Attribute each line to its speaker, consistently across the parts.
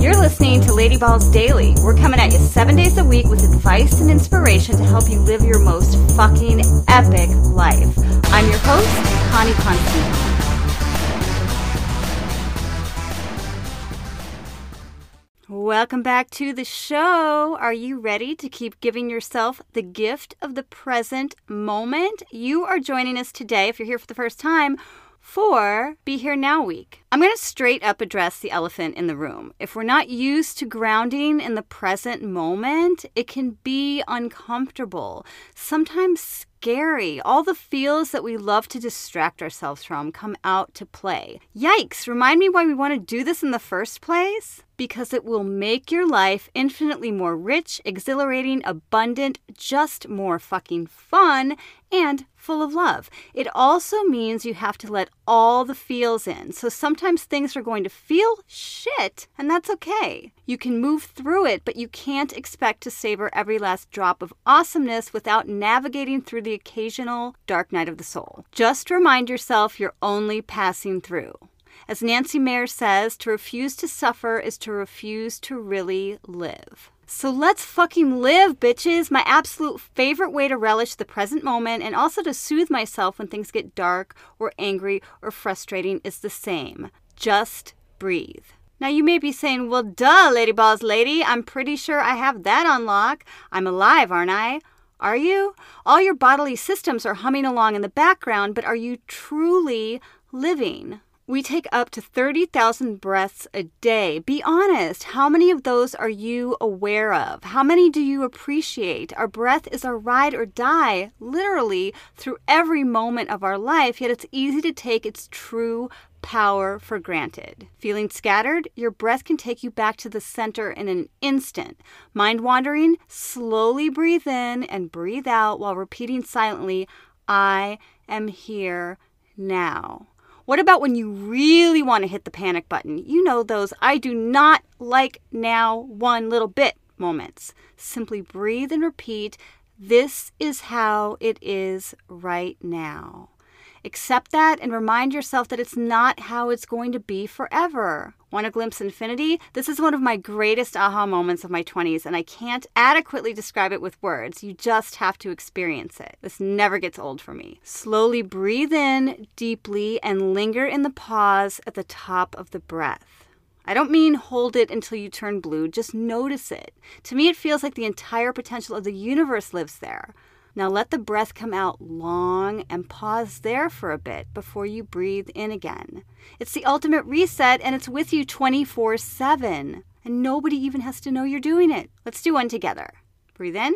Speaker 1: You're listening to Lady Balls Daily. We're coming at you seven days a week with advice and inspiration to help you live your most fucking epic life. I'm your host, Connie Constantine. Welcome back to the show. Are you ready to keep giving yourself the gift of the present moment? You are joining us today, if you're here for the first time, for Be Here Now Week. I'm going to straight up address the elephant in the room. If we're not used to grounding in the present moment, it can be uncomfortable, sometimes scary. All the feels that we love to distract ourselves from come out to play. Yikes, remind me why we want to do this in the first place? Because it will make your life infinitely more rich, exhilarating, abundant, just more fucking fun, and full of love. It also means you have to let all the feels in. So sometimes things are going to feel shit, and that's okay. You can move through it, but you can't expect to savor every last drop of awesomeness without navigating through the occasional dark night of the soul. Just remind yourself you're only passing through. As Nancy Mayer says, to refuse to suffer is to refuse to really live. So let's fucking live, bitches! My absolute favorite way to relish the present moment and also to soothe myself when things get dark or angry or frustrating is the same. Just breathe. Now you may be saying, well, duh, Lady Balls Lady, I'm pretty sure I have that on lock. I'm alive, aren't I? Are you? All your bodily systems are humming along in the background, but are you truly living? We take up to 30,000 breaths a day. Be honest. How many of those are you aware of? How many do you appreciate? Our breath is our ride or die, literally, through every moment of our life, yet it's easy to take its true power for granted. Feeling scattered? Your breath can take you back to the center in an instant. Mind wandering? Slowly breathe in and breathe out while repeating silently, I am here now. What about when you really want to hit the panic button? You know those I do not like now one little bit moments. Simply breathe and repeat, This is how it is right now. Accept that and remind yourself that it's not how it's going to be forever. Want to glimpse infinity? This is one of my greatest aha moments of my 20s, and I can't adequately describe it with words. You just have to experience it. This never gets old for me. Slowly breathe in deeply and linger in the pause at the top of the breath. I don't mean hold it until you turn blue, just notice it. To me, it feels like the entire potential of the universe lives there. Now let the breath come out long and pause there for a bit before you breathe in again. It's the ultimate reset and it's with you 24 7. And nobody even has to know you're doing it. Let's do one together. Breathe in.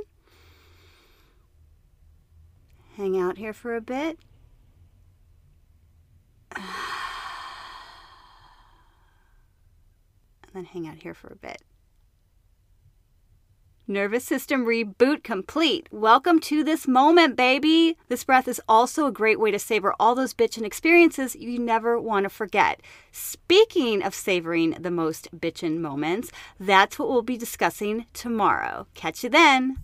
Speaker 1: Hang out here for a bit. And then hang out here for a bit. Nervous system reboot complete. Welcome to this moment, baby. This breath is also a great way to savor all those bitchin' experiences you never want to forget. Speaking of savoring the most bitchin' moments, that's what we'll be discussing tomorrow. Catch you then.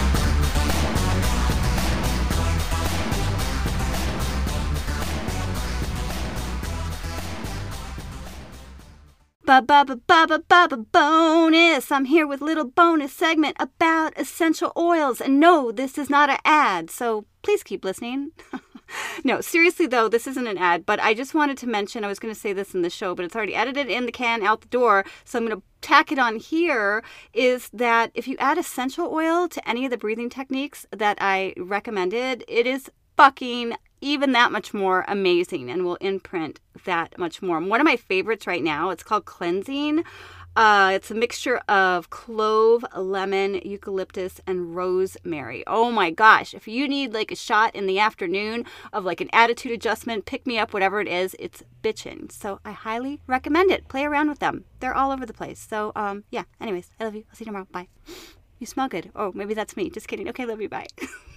Speaker 1: Ba ba ba ba ba ba ba bonus. I'm here with little bonus segment about essential oils. And no, this is not an ad, so please keep listening. no, seriously though, this isn't an ad, but I just wanted to mention I was going to say this in the show, but it's already edited in the can out the door, so I'm going to tack it on here is that if you add essential oil to any of the breathing techniques that I recommended, it is fucking even that much more amazing and will imprint that much more. One of my favorites right now, it's called Cleansing. Uh, it's a mixture of clove, lemon, eucalyptus, and rosemary. Oh my gosh. If you need like a shot in the afternoon of like an attitude adjustment, pick me up, whatever it is, it's bitchin'. So I highly recommend it. Play around with them. They're all over the place. So, um, yeah. Anyways, I love you. I'll see you tomorrow. Bye. You smell good. Oh, maybe that's me. Just kidding. Okay, love you. Bye.